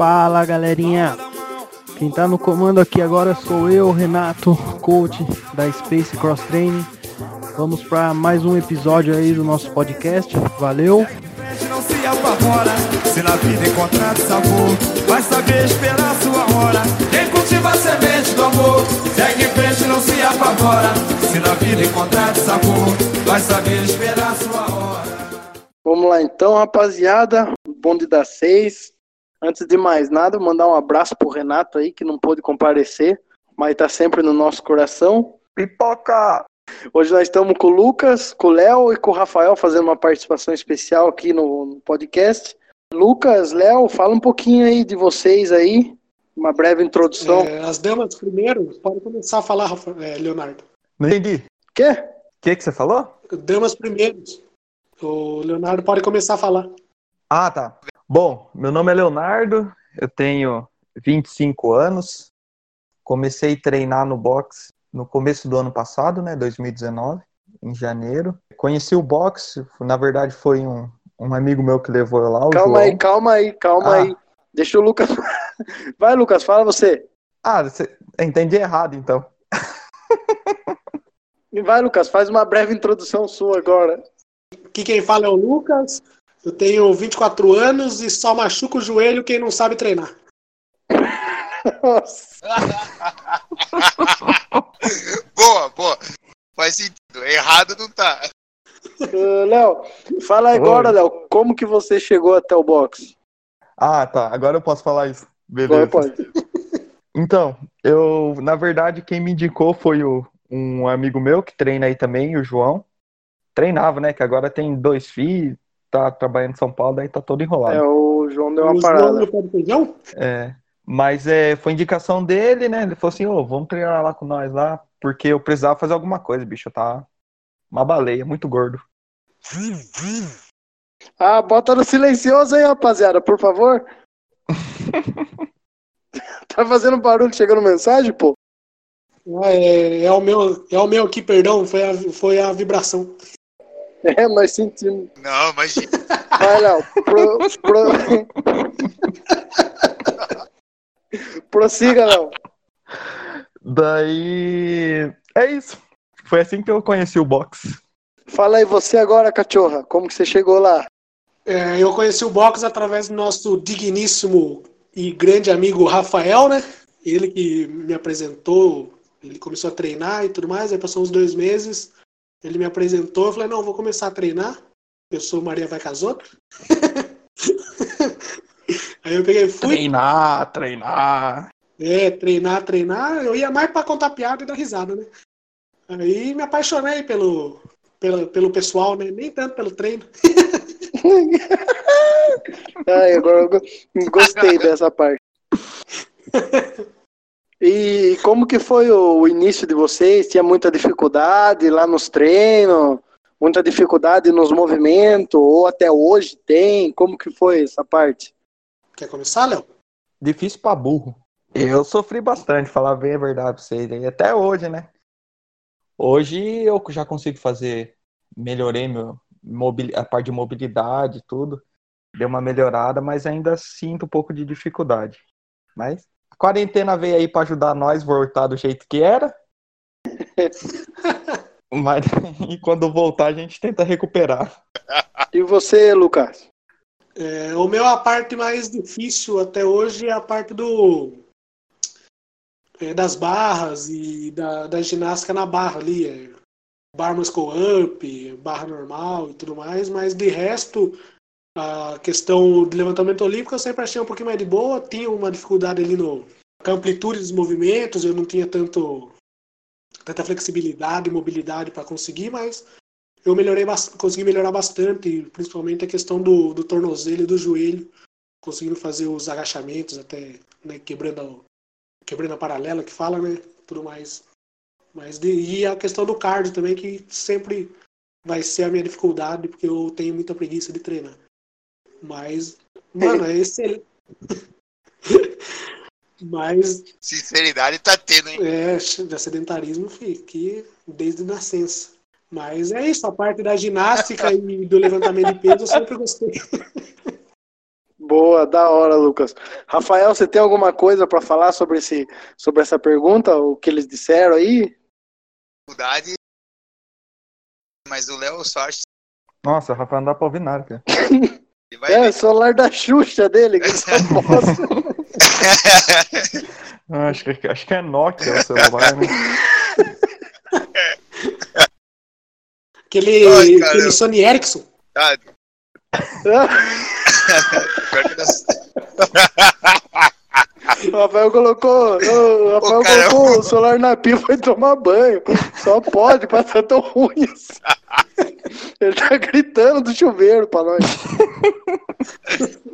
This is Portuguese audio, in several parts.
Fala galerinha, quem tá no comando aqui agora sou eu, Renato, coach da Space Cross Training. Vamos para mais um episódio aí do nosso podcast. Valeu! Não se apavora, se na vida encontrar sabor, vai saber esperar sua hora. Quem cultiva a semente do amor, segue em frente, não se apavora, se na vida encontrar sabor, vai saber esperar sua hora. Vamos lá então, rapaziada. Bonde das seis. Antes de mais nada, mandar um abraço pro Renato aí, que não pôde comparecer, mas tá sempre no nosso coração. Pipoca! Hoje nós estamos com o Lucas, com o Léo e com o Rafael fazendo uma participação especial aqui no, no podcast. Lucas, Léo, fala um pouquinho aí de vocês aí, uma breve introdução. É, as damas primeiro, pode começar a falar, é, Leonardo. Não entendi. Quê? O que, que você falou? Damas primeiro. O Leonardo pode começar a falar. Ah, tá. Bom, meu nome é Leonardo, eu tenho 25 anos. Comecei a treinar no boxe no começo do ano passado, né, 2019, em janeiro. Conheci o boxe, na verdade foi um, um amigo meu que levou eu lá, o Calma João. aí, calma aí, calma Ah. aí. Deixa o Lucas. Vai, Lucas, fala você. Ah, você... entendi errado então. Vai, Lucas, faz uma breve introdução sua agora. Aqui quem fala é o Lucas. Eu tenho 24 anos e só machuca o joelho quem não sabe treinar. Nossa. Boa, boa. Faz sentido. Errado não tá. Ô, Léo, fala agora, Oi. Léo, como que você chegou até o boxe? Ah, tá. Agora eu posso falar isso. Agora Beleza. pode. Então, eu, na verdade, quem me indicou foi o, um amigo meu que treina aí também, o João. Treinava, né? Que agora tem dois filhos, tá trabalhando em São Paulo, daí tá todo enrolado. É, o João deu uma Os parada. feijão? É, mas é, foi indicação dele, né? Ele falou assim, ô, vamos treinar lá com nós lá, porque eu precisava fazer alguma coisa, bicho. Eu tava uma baleia, muito gordo. Ah, bota no silencioso aí, rapaziada, por favor. tá fazendo barulho chegando mensagem, pô? Ah, É, é o meu, é o meu aqui, perdão, foi a, foi a vibração. É, nós sentimos. Não, imagina. Vai, Léo. Pro, pro... Prossiga, Léo. Daí, é isso. Foi assim que eu conheci o boxe. Fala aí você agora, cachorra. Como que você chegou lá? É, eu conheci o box através do nosso digníssimo e grande amigo Rafael, né? Ele que me apresentou, ele começou a treinar e tudo mais, aí passou uns dois meses, ele me apresentou, eu falei, não, vou começar a treinar, eu sou Maria Vai Casoto. aí eu peguei, fui, Treinar, treinar. é, treinar, treinar, eu ia mais pra contar piada e dar risada, né? Aí me apaixonei pelo, pelo, pelo pessoal, né? Nem tanto pelo treino. Ai, agora eu go- gostei dessa parte. E como que foi o início de vocês? Tinha muita dificuldade lá nos treinos? Muita dificuldade nos movimentos? Ou até hoje tem? Como que foi essa parte? Quer começar, Léo? Difícil pra burro. Eu sofri bastante, falar bem a verdade pra vocês. E até hoje, né? Hoje eu já consigo fazer. Melhorei meu, a parte de mobilidade e tudo. Deu uma melhorada, mas ainda sinto um pouco de dificuldade. Mas quarentena veio aí pra ajudar nós voltar do jeito que era. mas e quando voltar a gente tenta recuperar. E você, Lucas? É, o meu, a parte mais difícil até hoje é a parte do é, das barras e da, da ginástica na barra ali. É, bar muscle up, barra normal e tudo mais, mas de resto, a questão de levantamento olímpico eu sempre achei um pouquinho mais de boa, tinha uma dificuldade ali no a amplitude dos movimentos, eu não tinha tanto tanta flexibilidade e mobilidade para conseguir, mas eu melhorei consegui melhorar bastante, principalmente a questão do, do tornozelo e do joelho, conseguindo fazer os agachamentos até né, quebrando a, quebrando a paralela que fala, né, tudo mais. Mas de, e a questão do cardio também que sempre vai ser a minha dificuldade porque eu tenho muita preguiça de treinar. Mas mano, é excelente. Mas Sinceridade tá tendo, hein? é, de sedentarismo, fi, que desde nascença. Mas é isso, a parte da ginástica e do levantamento de peso eu sempre gostei. Boa, da hora, Lucas. Rafael, você tem alguma coisa para falar sobre, esse, sobre essa pergunta, o que eles disseram aí? Dificuldade. Mas o Léo acha Nossa, Rafael não dá pra ouvir nada, cara. É, ver. o celular da Xuxa dele. Que só mostra. Ah, Acho que, acho que é Nokia o celular, né? Aquele, Ai, aquele Sony Ericsson. Das- O Rafael colocou, o Rafael cara, colocou o celular na pia e foi tomar banho. Só pode, pra estar tão ruim assim. Ele tá gritando do chuveiro pra nós.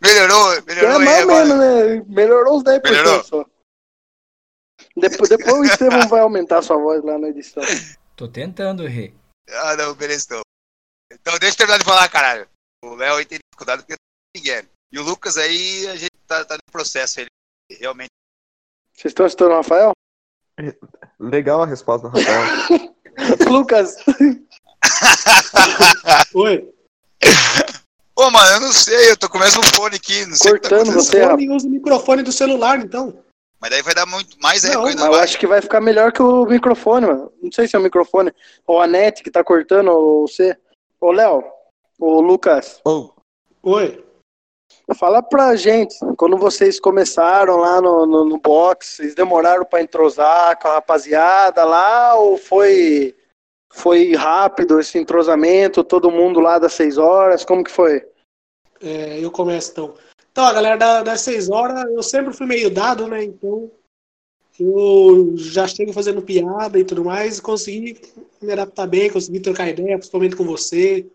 melhorou, É melhorou aí mais ou agora. menos, né? Melhorou uns 10% Melhorou. só. Depois, depois o Estevam vai aumentar sua voz lá na edição. Tô tentando, Rê. Ah, não, beleza então. Então deixa eu terminar de falar, caralho. O Léo aí tem dificuldade porque ninguém. E o Lucas aí, a gente tá, tá no processo. Ele realmente. Vocês estão assistindo o Rafael? Legal a resposta do Rafael. Lucas, Oi. Ô, mano, eu não sei, eu tô com o mesmo fone aqui, não sei o que tá Cortando acontecendo. você, rapaz. Usa o microfone do celular, então. Mas daí vai dar muito mais eco ainda mas eu acho que vai ficar melhor que o microfone, mano. Não sei se é o microfone ou a net que tá cortando ou você. Ô, Léo, ô, Lucas, Ou, Oi. fala pra gente, quando vocês começaram lá no, no, no box, vocês demoraram pra entrosar com a rapaziada lá ou foi, foi rápido esse entrosamento, todo mundo lá das seis horas, como que foi? É, eu começo então. Então, a galera da- das seis horas, eu sempre fui meio dado, né? Então, eu já chego fazendo piada e tudo mais, e consegui me adaptar bem, consegui trocar ideia, principalmente com você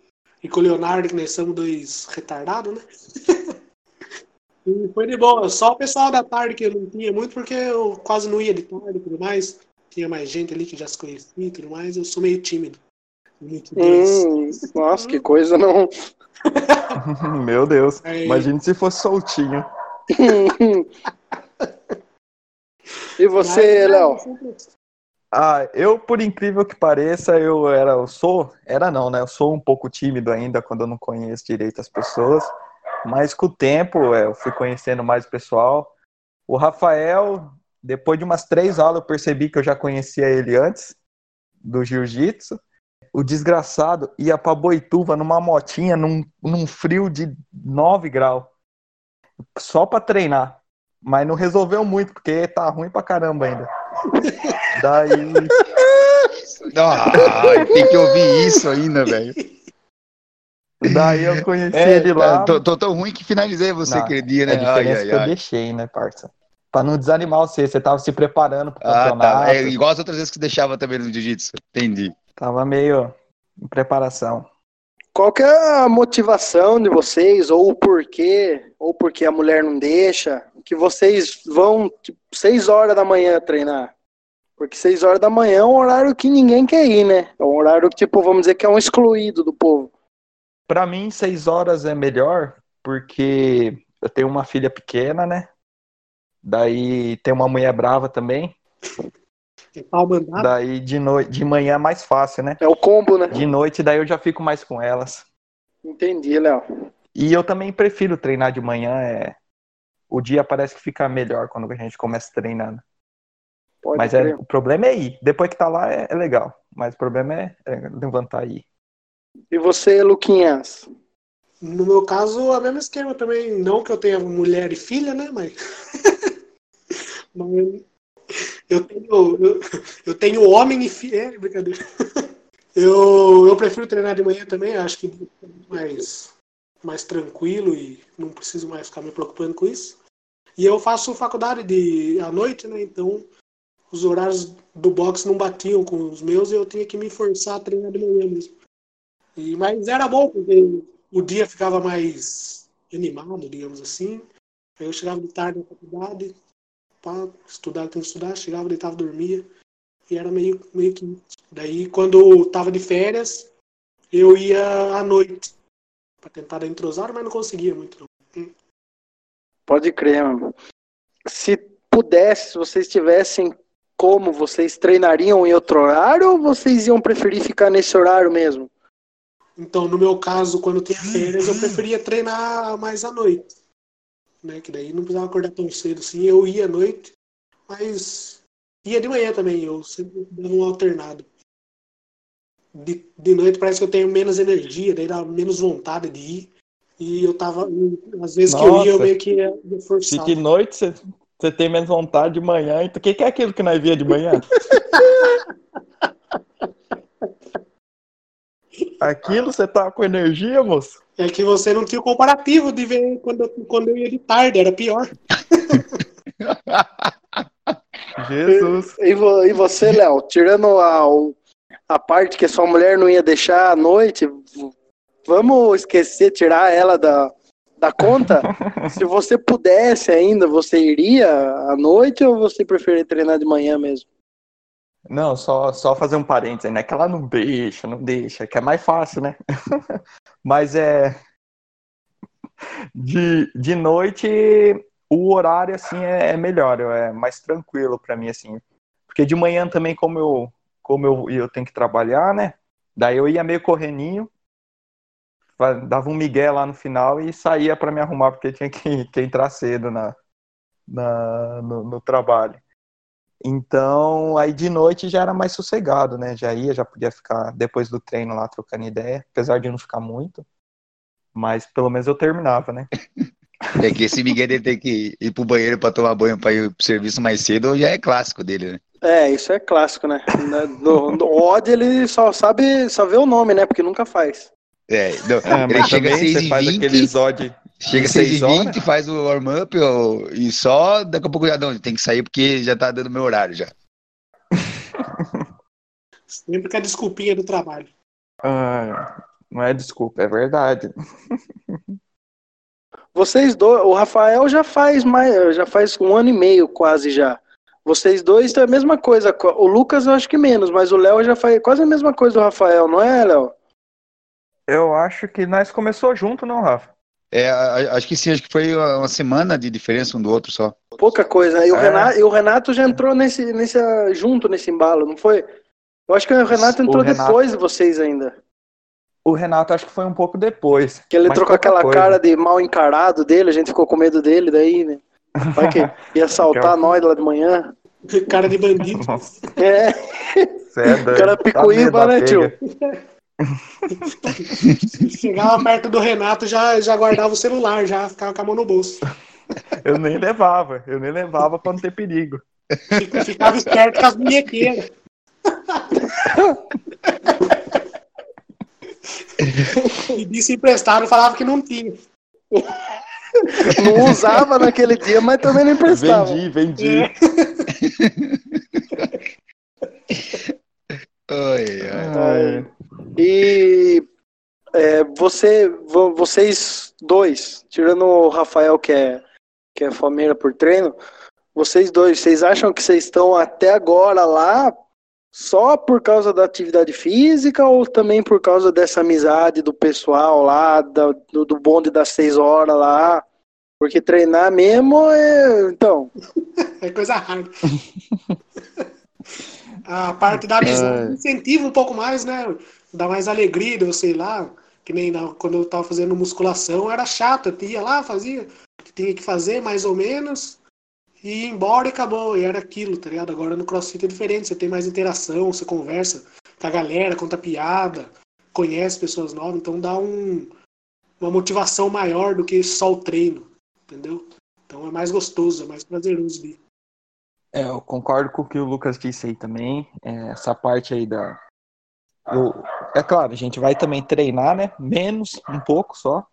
e com o Leonardo, que nós somos dois retardados, né? e foi de boa. Só o pessoal da tarde que eu não tinha muito, porque eu quase não ia de tarde e tudo mais. Tinha mais gente ali que já se conhecia e tudo mais. Eu sou meio tímido. 22. Hum, nossa, que coisa não. meu Deus. Aí. Imagine se fosse soltinho. e você, Mas, é, Léo? sempre- Ah, eu, por incrível que pareça, eu era, eu sou, era não, né? Eu sou um pouco tímido ainda quando eu não conheço direito as pessoas, mas com o tempo é, eu fui conhecendo mais o pessoal. O Rafael, depois de umas três aulas, eu percebi que eu já conhecia ele antes do jiu-jitsu. O desgraçado ia pra Boituva numa motinha num, num frio de 9 graus, só pra treinar. Mas não resolveu muito, porque tá ruim pra caramba ainda. Daí. Ah, tem que ouvir isso ainda, velho. Daí eu conheci É, ele lá. tô, tô tão ruim que finalizei você Não, aquele dia, É né? a Ai, diferença ai, que eu ai. deixei, né, parça? Pra não desanimar você, você tava se preparando pro Ah, campeonato. tá. É igual as outras vezes que deixava também no jiu-jitsu. Entendi. Tava meio em preparação. Qual que é a motivação de vocês, ou o porquê, ou porque a mulher não deixa, que vocês vão tipo, seis horas da manhã treinar? Porque seis horas da manhã é um horário que ninguém quer ir, né? É um horário que, tipo, vamos dizer que é um excluído do povo. Pra mim, seis horas é melhor, porque eu tenho uma filha pequena, né? Daí tem uma mulher brava também. É pau mandado. Daí de, no... de manhã é mais fácil, né? É o combo, né? De noite, daí eu já fico mais com elas. Entendi, Léo. E eu também prefiro treinar de manhã. É... O dia parece que fica melhor quando a gente começa treinando. Pode Mas é, o problema é ir. Depois que tá lá é, é legal. Mas o problema é, é levantar e ir. E você, Luquinhas? No meu caso, é o mesmo esquema também. Não que eu tenha mulher e filha, né? Mas. Mas eu tenho, eu, eu tenho homem e filha. É, brincadeira. Eu, eu prefiro treinar de manhã também, acho que mais, mais tranquilo e não preciso mais ficar me preocupando com isso. E eu faço faculdade de, à noite, né? Então os horários do boxe não batiam com os meus e eu tinha que me forçar a treinar de manhã mesmo. E, mas era bom, porque o dia ficava mais animado, digamos assim. Aí eu chegava de tarde na faculdade, pá, estudar, tem que estudar, chegava, deitava, dormia. E era meio, meio que. Daí, quando eu tava de férias, eu ia à noite. Pra tentar entrosar, mas não conseguia muito. Não. Pode crer, mano. Se pudesse, se vocês tivessem como? Vocês treinariam em outro horário ou vocês iam preferir ficar nesse horário mesmo? Então, no meu caso, quando tinha férias, eu preferia treinar mais à noite. Né? Que daí não precisava acordar tão cedo assim. Eu ia à noite, mas ia de manhã também. Eu sempre dava um alternado. De, de noite parece que eu tenho menos energia, daí dá menos vontade de ir. E eu tava. Às vezes que eu ia, eu Nossa. meio que ia, forçar. de noite você, você tem menos vontade de manhã, então o que, que é aquilo que nós via de manhã? Aquilo você tá com energia, moço? É que você não tinha o comparativo de ver quando, eu- quando eu ia de tarde, era pior. Jesus. E, e você, Léo, tirando a, a parte que a sua mulher não ia deixar à noite, vamos esquecer, tirar ela da, da conta? Se você pudesse ainda, você iria à noite ou você preferia treinar de manhã mesmo? Não, só, só fazer um parênteses né? Que ela não deixa, não deixa, que é mais fácil, né? Mas é. De, de noite, o horário, assim, é, é melhor, é mais tranquilo pra mim, assim. Porque de manhã também, como eu, como eu, eu tenho que trabalhar, né? Daí eu ia meio correninho, dava um migué lá no final e saía pra me arrumar, porque tinha que, que entrar cedo na, na, no, no trabalho. Então, aí de noite já era mais sossegado, né? Já ia, já podia ficar depois do treino lá trocando ideia, apesar de não ficar muito. Mas pelo menos eu terminava, né? É que esse Miguel dele ter que ir pro banheiro pra tomar banho pra ir pro serviço mais cedo já é clássico dele, né? É, isso é clássico, né? No, no odd ele só sabe, só vê o nome, né? Porque nunca faz. É, não, É, ele chega às também 6 você e faz 20 aqueles odd chega seis 6 e horas. 20 faz o warm-up e só daqui a pouco já não, tem que sair porque já tá dando meu horário já. Sempre com a desculpinha do trabalho. Ah, não é desculpa, é verdade. Vocês dois, o Rafael já faz mais, já faz um ano e meio quase já. Vocês dois é a mesma coisa. O Lucas eu acho que menos, mas o Léo já faz quase a mesma coisa do Rafael, não é, Léo? Eu acho que nós começou junto, não, Rafa? É, acho que sim, acho que foi uma semana de diferença um do outro só. Pouca coisa. E o, É. Renato, e o Renato já entrou nesse, nesse, junto nesse embalo, não foi? Eu acho que o Renato O entrou Renato- depois de vocês ainda. O Renato acho que foi um pouco depois. Que ele entrou com aquela coisa. cara de mal encarado dele, a gente ficou com medo dele daí, né? Vai que ia assaltar nós lá de manhã. Cara de bandido. Nossa, É, você é doido. cara picuíba, medo né, tio? Chegava perto do Renato, já, já guardava o celular, já ficava com a mão no bolso. Eu nem levava, eu nem levava pra não ter perigo. Fica- Ficava esperto com as minhequeiras. E disse emprestado, falava que não tinha. Não usava naquele dia, mas também não emprestava. Vendi, vendi. É. Ai, ai. Ai, E é, você, vo- vocês dois, tirando o Rafael que é que é fomeira por treino, vocês dois, vocês acham que vocês estão até agora lá só por causa da atividade física ou também por causa dessa amizade do pessoal lá, do, do bonde das seis horas lá? Porque treinar mesmo é. Então, É coisa rara. A parte da amizade É. incentiva um pouco mais, né? Dá mais alegria de você ir lá. Que nem na- quando eu tava fazendo musculação, era chato. Eu ia lá, fazia o que tinha que fazer, mais ou menos, e ia embora e acabou. E era aquilo, tá ligado? Agora no crossfit é diferente. Você tem mais interação, você conversa com a galera, conta piada, conhece pessoas novas, então dá um, uma motivação maior do que só o treino, entendeu? Então é mais gostoso, é mais prazeroso de. É, eu concordo com o que o Lucas disse aí também. É, essa parte aí da. eu- é claro, a gente vai também treinar, né? Menos, um pouco só.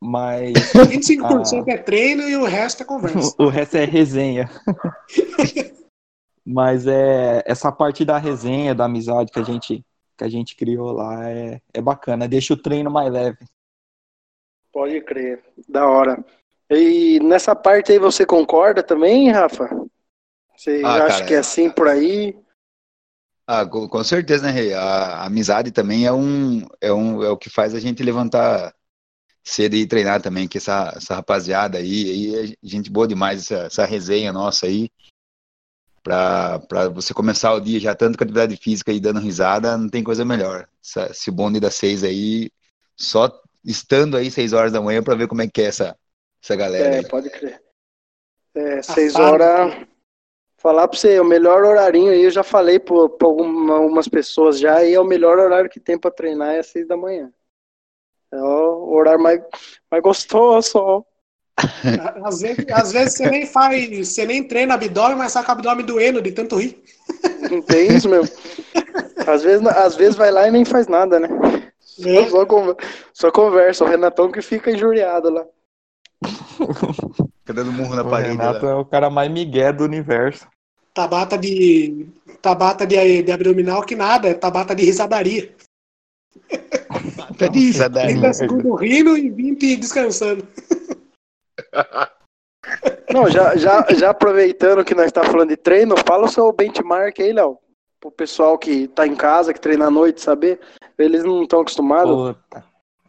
Mas 25% é treino e o resto é conversa. o resto é resenha. Mas é essa parte da resenha, da amizade que a gente, que a gente criou lá é, é bacana. Deixa o treino mais leve. pode crer. Da hora. E nessa parte aí você concorda também, Rafa? Você Ah, acha cara, que é assim por aí? Ah, com, com certeza, né, Rei? A, a amizade também é um, é um é o que faz a gente levantar cedo e treinar também, que essa, essa rapaziada aí, aí é gente boa demais, essa, essa resenha nossa aí. Pra, pra você começar o dia já tanto com atividade física e dando risada, não tem coisa melhor. Essa- Esse bonde das seis aí, só estando aí seis horas da manhã pra ver como é que é essa, essa galera É, aí. pode crer. É, seis horas. Falar pra você, o melhor horarinho aí, eu já falei alguma- algumas pessoas já, e é o melhor horário que tem pra treinar é às seis da manhã. É o horário mais, mais gostoso. Às vezes, às vezes você nem faz, você nem treina abdômen, mas com o abdômen doendo de tanto rir. Não tem isso mesmo. Às vezes, às vezes vai lá e nem faz nada, né? É. Só, só conversa, o Renatão que fica injuriado lá. Fica dando murro na O parede. Renato lá. é o cara mais migué do universo. Tabata de. Tabata de, de abdominal que nada, é tabata de risadaria. Tá de risadaria. 30 segundos rindo e 20 descansando. Não, já, já, já aproveitando que nós tá falando de treino, fala o seu benchmark aí, Léo. Pro pessoal que tá em casa, que treina à noite, saber. Eles não estão acostumados. Puta.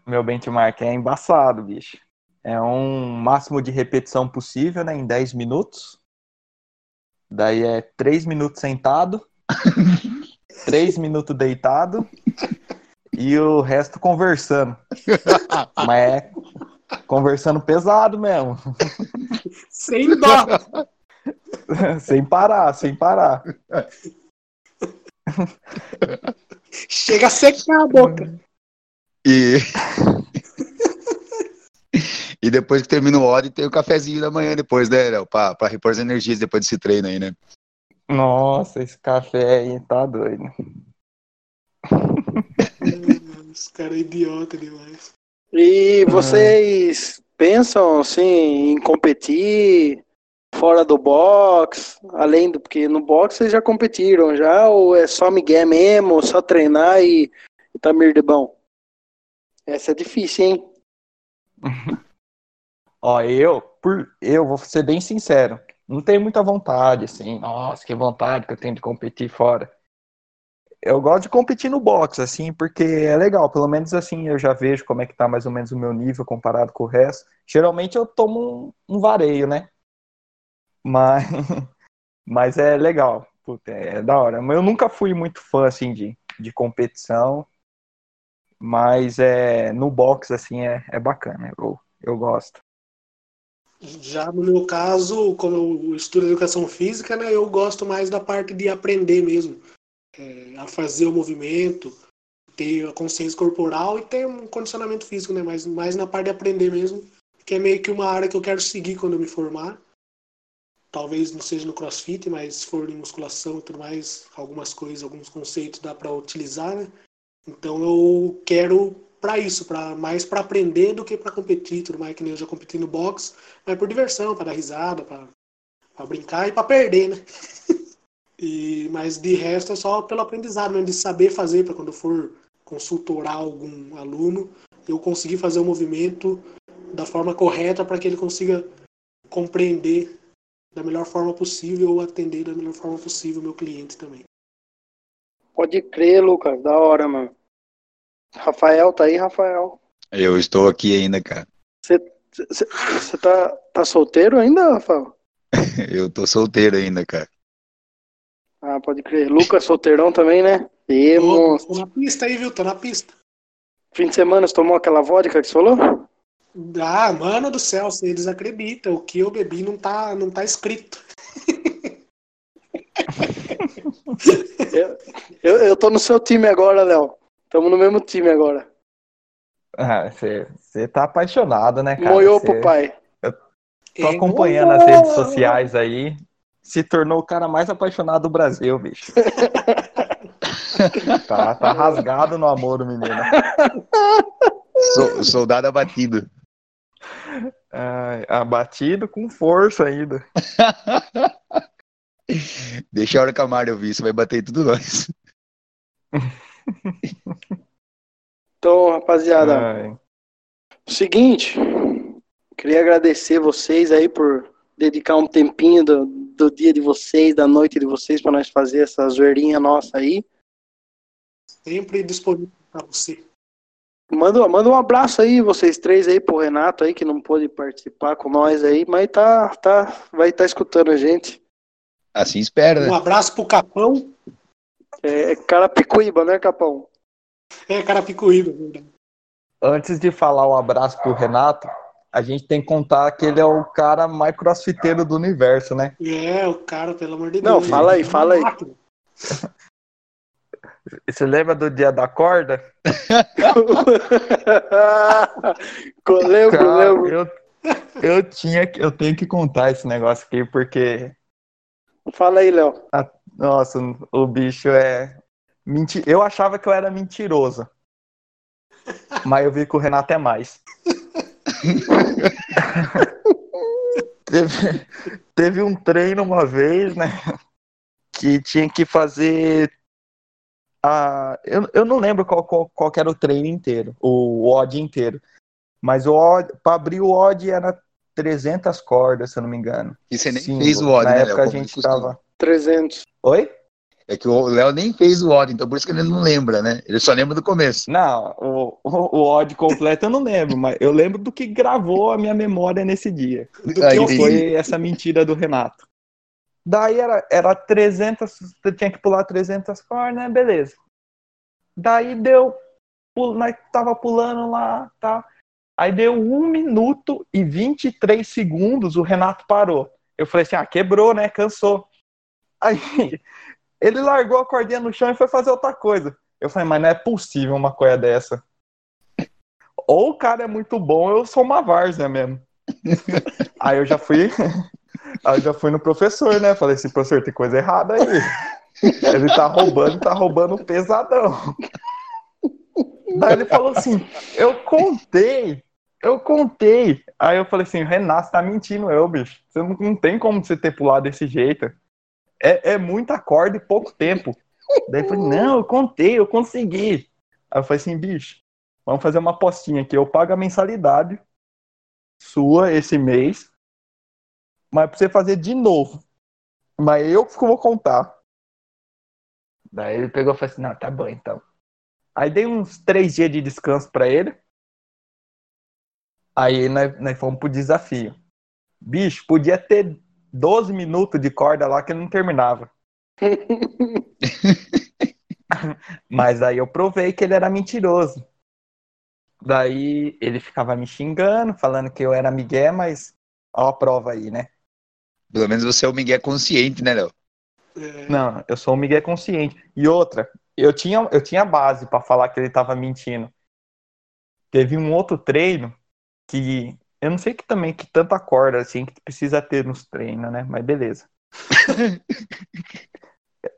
Meu benchmark é embaçado, bicho. É um máximo de repetição possível, né? Em 10 minutos. Daí é 3 minutos sentado, 3 minutos deitado e o resto conversando. Mas é conversando pesado mesmo. Sem dó. sem parar, sem parar. Chega a secar a boca. E... e depois que termina o ódio, tem o cafezinho da manhã depois, né, Léo? Pra, pra repor as energias depois desse treino aí, né? Nossa, esse café aí tá doido. Esse cara é idiota demais. E vocês pensam assim em competir fora do box, além do porque no box vocês já competiram já ou é só migué mesmo, só treinar e, e tá mir de bom? Essa é difícil, hein? Ó, eu, por, eu vou ser bem sincero, não tenho muita vontade, assim, nossa, que vontade que eu tenho de competir fora. Eu gosto de competir no boxe, assim, porque é legal, pelo menos assim eu já vejo como é que tá mais ou menos o meu nível comparado com o resto. Geralmente eu tomo um, um vareio, né? Mas, mas é legal, Puta, é da hora. Eu nunca fui muito fã, assim, de, de competição, mas é, no boxe, assim, é, é bacana, eu, eu gosto. Já no meu caso, como eu estudo educação física, né, eu gosto mais da parte de aprender mesmo. É, a fazer o movimento, ter a consciência corporal e ter um condicionamento físico, né? Mas mais na parte de aprender mesmo, que é meio que uma área que eu quero seguir quando eu me formar. Talvez não seja no crossfit, mas se for em musculação e tudo mais, algumas coisas, alguns conceitos dá para utilizar, né? Então eu quero para isso, para mais para aprender do que para competir, tudo mais que nem eu já competi no boxe, mas por diversão, para dar risada, para brincar e para perder, né? e mas de resto é só pelo aprendizado, mesmo de saber fazer para quando for consultorar algum aluno, eu conseguir fazer o movimento da forma correta para que ele consiga compreender da melhor forma possível ou atender da melhor forma possível o meu cliente também. Pode crer, Lucas, da hora, mano. Rafael, tá aí, Rafael? Eu estou aqui ainda, cara. Você tá, tá solteiro ainda, Rafael? Eu tô solteiro ainda, cara. Ah, pode crer. Lucas, solteirão também, né? E, Tô, monstro. tô na pista aí, viu? Tô na pista. Fim de semana você tomou aquela vodka que você falou? Ah, mano do céu, se eles acreditam, o que eu bebi não tá, não tá escrito. Eu, eu, eu tô no seu time agora, Léo. Tamo no mesmo time agora. Você tá apaixonado, né, cara? Moiou Cê- pro pai. Tô acompanhando as redes sociais aí. Se tornou o cara mais apaixonado do Brasil, bicho. tá, tá rasgado no amor do menino. Sou- soldado abatido. Ai, abatido com força ainda. Deixa a hora que a Mari ouvir, isso vai bater em tudo nós. Então, rapaziada, Ai, seguinte, queria agradecer vocês aí por dedicar um tempinho do, do dia de vocês, da noite de vocês, pra nós fazer essa zoeirinha nossa aí. Sempre disponível para você. Manda, manda um abraço aí, vocês três aí, pro Renato aí, que não pôde participar com nós aí, mas tá, tá, vai estar escutando a gente. Assim espera, né? Um abraço pro Capão. É Carapicuíba, né, Capão? É, Carapicuíba, verdade. Antes de falar um abraço pro Renato, a gente tem que contar que ele é o cara mais crossfiteiro do universo, né? É, o cara, pelo amor de Não, Deus. fala aí, é fala aí. Você lembra do dia da corda? lembro, Cara, lembro. eu, eu tinha que- eu tenho que contar esse negócio aqui porque Fala aí, Léo. nossa, o bicho é menti... Eu achava que eu era mentiroso. Mas eu vi que o Renato é mais. teve, teve um treino uma vez, né? Que tinha que fazer. A... Eu, eu não lembro qual, qual, qual era o treino inteiro, o odd inteiro. Mas o odd, para abrir o odd era 300 cordas, se eu não me engano. E você nem Símbolo. fez o odd, Na né, época Léo? a gente costuma. tava. 300. Oi? É que o Léo nem fez o odd, então por isso que ele não lembra, né? Ele só lembra do começo. Não, o, o, o odd completo eu não lembro, mas eu lembro do que gravou a minha memória nesse dia. Do Ah, que entendi. Foi essa mentira do Renato. Daí era, era 300, você tinha que pular 300 cordas, né? Beleza. Daí deu, pul- nós tava pulando lá, tá? Aí deu 1 minuto e 23 segundos, o Renato parou. Eu falei assim, ah, quebrou, né? Cansou. Aí ele largou a cordinha no chão e foi fazer outra coisa. Eu falei, mas não é possível uma coisa dessa. Ou o cara é muito bom, eu sou uma várzea mesmo. Aí eu já fui, aí eu já fui no professor, né? Falei assim, professor, tem coisa errada aí. Ele tá roubando, tá roubando pesadão. Daí ele falou assim, eu contei, eu contei. Aí eu falei assim, Renato, tá mentindo eu, bicho. Você não, não tem como você ter pulado desse jeito. É, é muita corda e pouco tempo. Daí eu falei, não, eu contei, eu consegui. Aí eu falei assim, bicho, vamos fazer uma apostinha aqui. Eu pago a mensalidade sua esse mês, mas pra você fazer de novo. Mas eu que vou contar. Daí ele pegou e falou assim, não, tá bom então. Aí dei uns três dias de descanso pra ele. Aí nós, nós fomos pro desafio. Bicho, podia ter 12 minutos de corda lá que ele não terminava. Mas aí eu provei que ele era mentiroso. Daí ele ficava me xingando, falando que eu era migué, mas ó a prova aí, né? Pelo menos você é o Miguel consciente, né, Léo? É, Não, eu sou um migué consciente. E outra, eu tinha, eu tinha base pra falar que ele tava mentindo. Teve um outro treino que eu não sei que também que tanta corda assim que precisa ter nos treinos, né? Mas beleza.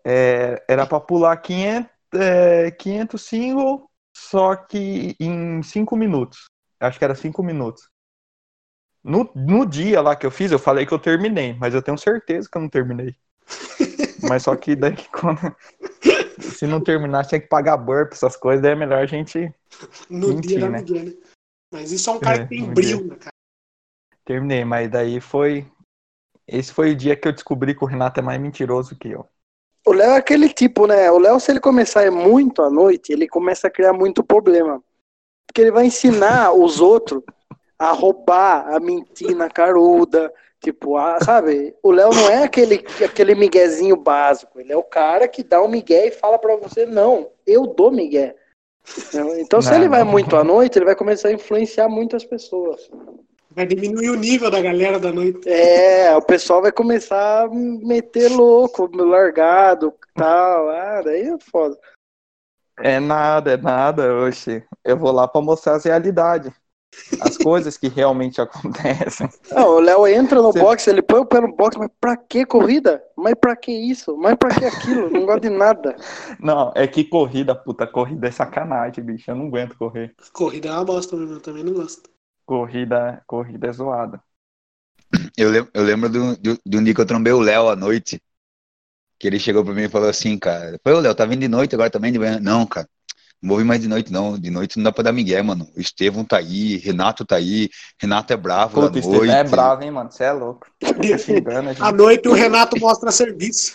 É, era pra pular 500, é, 500 single, só que em 5 minutos. Acho que era 5 minutos. No, no dia lá que eu fiz, eu falei que eu terminei, mas eu tenho certeza que eu não terminei. Mas só que daí quando. Se não terminar, tinha que pagar burp, essas coisas, daí é melhor a gente. no Mentir, dia da né? Miguel, né? Mas isso é um cara É, que tem brilho, dia. né, cara? Terminei, mas daí foi. Esse foi o dia que eu descobri que o Renato é mais mentiroso que eu. O Léo é aquele tipo, né? O Léo, se ele começar muito à noite, ele começa a criar muito problema. Porque ele vai ensinar os outros a roubar, a mentir na caruda. Tipo, a, sabe? O Léo não é aquele, aquele miguezinho básico. Ele é o cara que dá um migué e fala pra você, não, eu dou migué. Então, se Não, ele vai não. muito à noite, ele vai começar a influenciar muitas pessoas. Vai diminuir o nível da galera da noite. É, o pessoal vai começar a meter louco, largado, tal. Ah, daí é foda. É nada, é nada, oxe. Eu vou lá pra mostrar as realidades. As coisas que realmente acontecem. Não, o Léo entra no Você- boxe, ele põe o pé no boxe, mas pra que corrida? Mas pra que isso? Mas pra que aquilo? Não gosto de nada. Não, é que corrida, puta, corrida é sacanagem, bicho. Eu não aguento correr. Corrida é uma bosta mesmo, eu também não gosto. Corrida, corrida é zoada. Eu lembro, eu lembro do, do, de um dia que eu trombei o Léo à noite. Que ele chegou pra mim e falou assim, cara. Foi o Léo, tá vindo de noite agora também de manhã? Não, cara. Não vou vir mais de noite, não. De noite não dá pra dar migué, mano. O Estevão tá aí, Renato tá aí, Renato é bravo Puta, da noite. é bravo, hein, mano? Você é louco. Tá xingando a gente. À noite o Renato mostra serviço.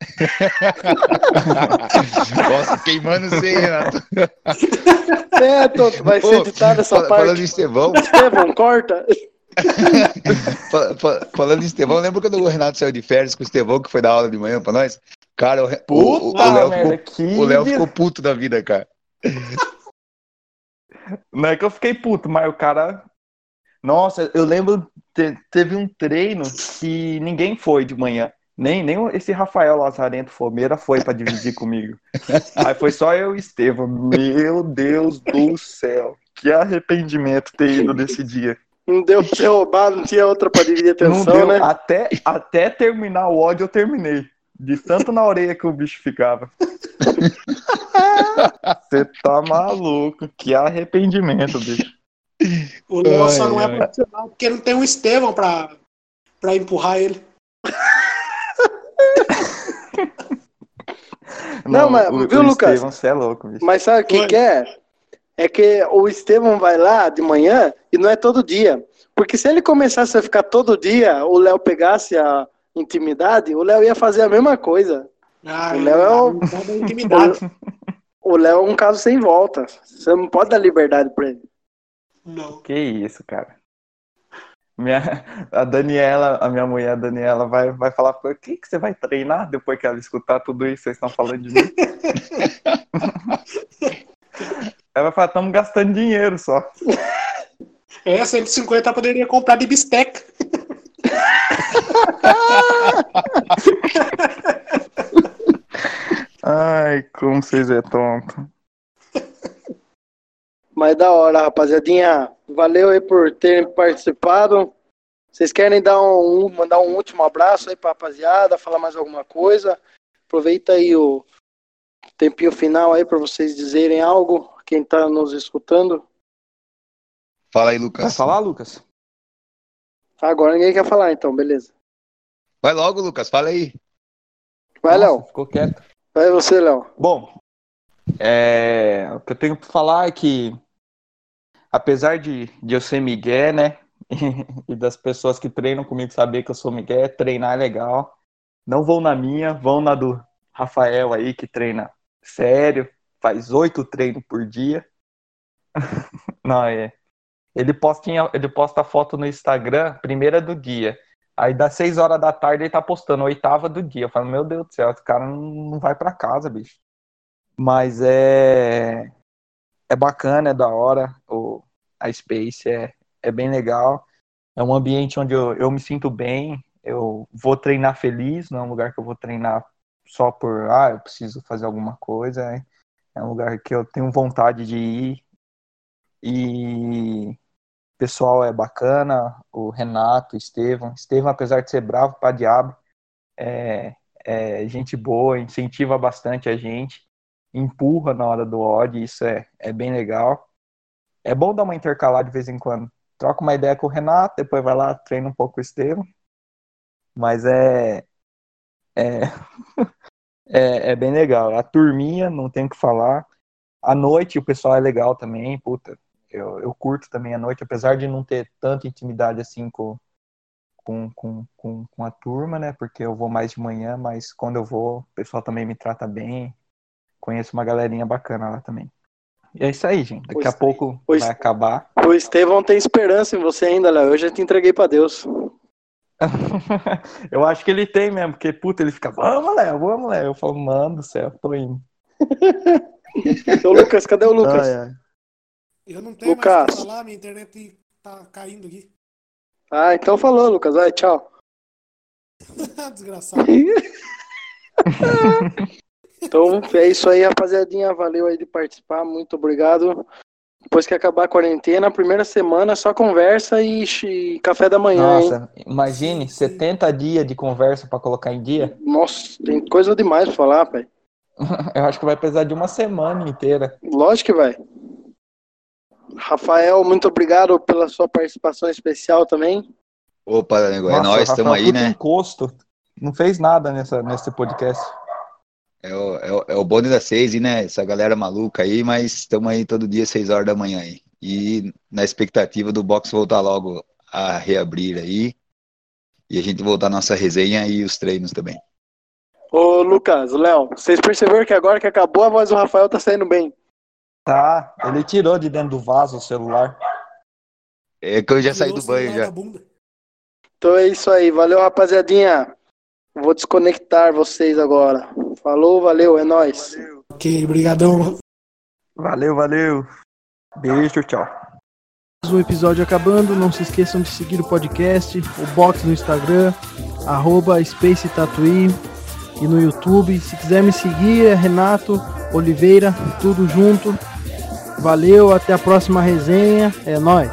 Nossa, queimando você, Renato. É, Toto, vai ser editado essa fala- Falando parte. em Estevão, Estevão, corta. Fa- fa- Falando em Estevão, lembra quando o Renato saiu de férias com o Estevão, que foi dar aula de manhã pra nós? Cara, o, Re- o- Puta Léo merda, ficou, que... o Léo ficou puto da vida, cara. Não é que eu fiquei puto, mas o cara. Nossa, eu lembro, te- teve um treino que ninguém foi de manhã. Nem, nem esse Rafael Lazarento Fomeira foi pra dividir comigo. Aí foi só eu e Estevam. Meu Deus do céu. Que arrependimento ter ido nesse dia. Não deu pra você roubar, não tinha outra pra dividir atenção, deu, né? até, até terminar o ódio eu terminei. De tanto na orelha que o bicho ficava. Você tá maluco. Que arrependimento, bicho. O Léo só não é profissional porque não tem um Estevão pra, pra empurrar ele. Não, mas- viu, Lucas? Estevão, você é louco, bicho. Mas sabe o que, que é? É que o Estevão vai lá de manhã e não é todo dia. Porque se ele começasse a ficar todo dia, o Léo pegasse a intimidade, o Léo ia fazer a mesma coisa. Ah, O Léo é intimidade. O Léo é um caso sem volta. Você não pode dar liberdade pra ele. Não. Que isso, cara. Minha, a Daniela, a minha mulher, a Daniela, vai, vai falar, por que, que você vai treinar depois que ela escutar tudo isso que vocês estão falando de mim? ela vai falar, estamos gastando dinheiro só. É, 150 poderia comprar de bisteca. Ai, como vocês é tonto. Mas da hora, rapaziadinha. Valeu aí por terem participado. Vocês querem dar um, mandar um último abraço aí pra rapaziada, falar mais alguma coisa? Aproveita aí o tempinho final aí pra vocês dizerem algo, quem tá nos escutando. Fala aí, Lucas. falar, Lucas? Agora ninguém quer falar, então, beleza. Vai logo, Lucas, fala aí. Vai, Léo. Ficou quieto. Vai você, Léo. Bom, é, o que eu tenho pra falar é que, apesar de, de eu ser Miguel, né, e das pessoas que treinam comigo saber que eu sou Miguel, treinar é legal. Não vão na minha, vão na do Rafael aí, que treina sério, faz oito treinos por dia. Não, é. Ele posta, ele posta foto no Instagram, primeira do dia. Aí das seis horas da tarde ele tá postando oitava do dia. Eu falo, meu Deus do céu, esse cara não, vai pra casa, bicho. Mas é. É bacana, é da hora. O, a Space é, é bem legal. É um ambiente onde eu, eu me sinto bem. Eu vou treinar feliz, não é um lugar que eu vou treinar só por, ah, eu preciso fazer alguma coisa. É, é um lugar que eu tenho vontade de ir. E pessoal é bacana, o Renato, o Estevam. Estevam, apesar de ser bravo pra diabo, é, é gente boa, incentiva bastante a gente, empurra na hora do ódio, isso é, é bem legal. É bom dar uma intercalada de vez em quando. Troca uma ideia com o Renato, depois vai lá, treina um pouco o Estevam. Mas é. É, é, é bem legal. A turminha, não tem o que falar. À noite o pessoal é legal também, puta. Eu, eu curto também a noite, apesar de não ter tanta intimidade assim com, com, com, com, com a turma, né? Porque eu vou mais de manhã, mas quando eu vou, o pessoal também me trata bem. Conheço uma galerinha bacana lá também. E é isso aí, gente. Daqui a Pois- pouco pois- vai acabar. O Estevão tem esperança em você ainda, Léo. Eu já te entreguei pra Deus. eu acho que ele tem mesmo, porque, puta, ele fica, vamos, Léo, vamos, Léo. Eu falo, mano do céu, tô indo. Ô, Lucas, cadê o Lucas? Ai, ai. Eu não tenho mais Lucas. o que falar, minha internet tá caindo aqui. Ah, então falou, Lucas. Vai, tchau. Desgraçado. Então é isso aí, rapaziadinha. Valeu aí de participar. Muito obrigado. Depois que acabar a quarentena, primeira semana só conversa e, e café da manhã, hein? Nossa, imagine 70 dias de conversa pra colocar em dia. Nossa, tem coisa demais pra falar, pai. Eu acho que vai precisar de uma semana inteira. Lógico que vai. Rafael, muito obrigado pela sua participação especial também. Opa, nego, é Nossa, nós, estamos aí, né? encosto. Não fez nada nessa, nesse podcast. É o, é, o, é o bonde das seis, e, né? Essa galera maluca aí, mas estamos aí todo dia, seis horas da manhã aí. E na expectativa do box voltar logo a reabrir aí. E a gente voltar à nossa resenha e os treinos também. Ô, Lucas, Léo, vocês perceberam que agora que acabou a voz do Rafael tá saindo bem. Tá, ele tirou de dentro do vaso o celular. É que eu já saí do banho já. Então é isso aí. Valeu, rapaziadinha. Vou desconectar vocês agora. Falou, valeu, é nóis. Ok, brigadão. Valeu, valeu. Beijo, tchau. Mais um episódio acabando. Não se esqueçam de seguir o podcast, o box no Instagram, arroba Space Tatuí e no YouTube. Se quiser me seguir, é Renato Oliveira, tudo junto. Valeu, até a próxima resenha. É nóis.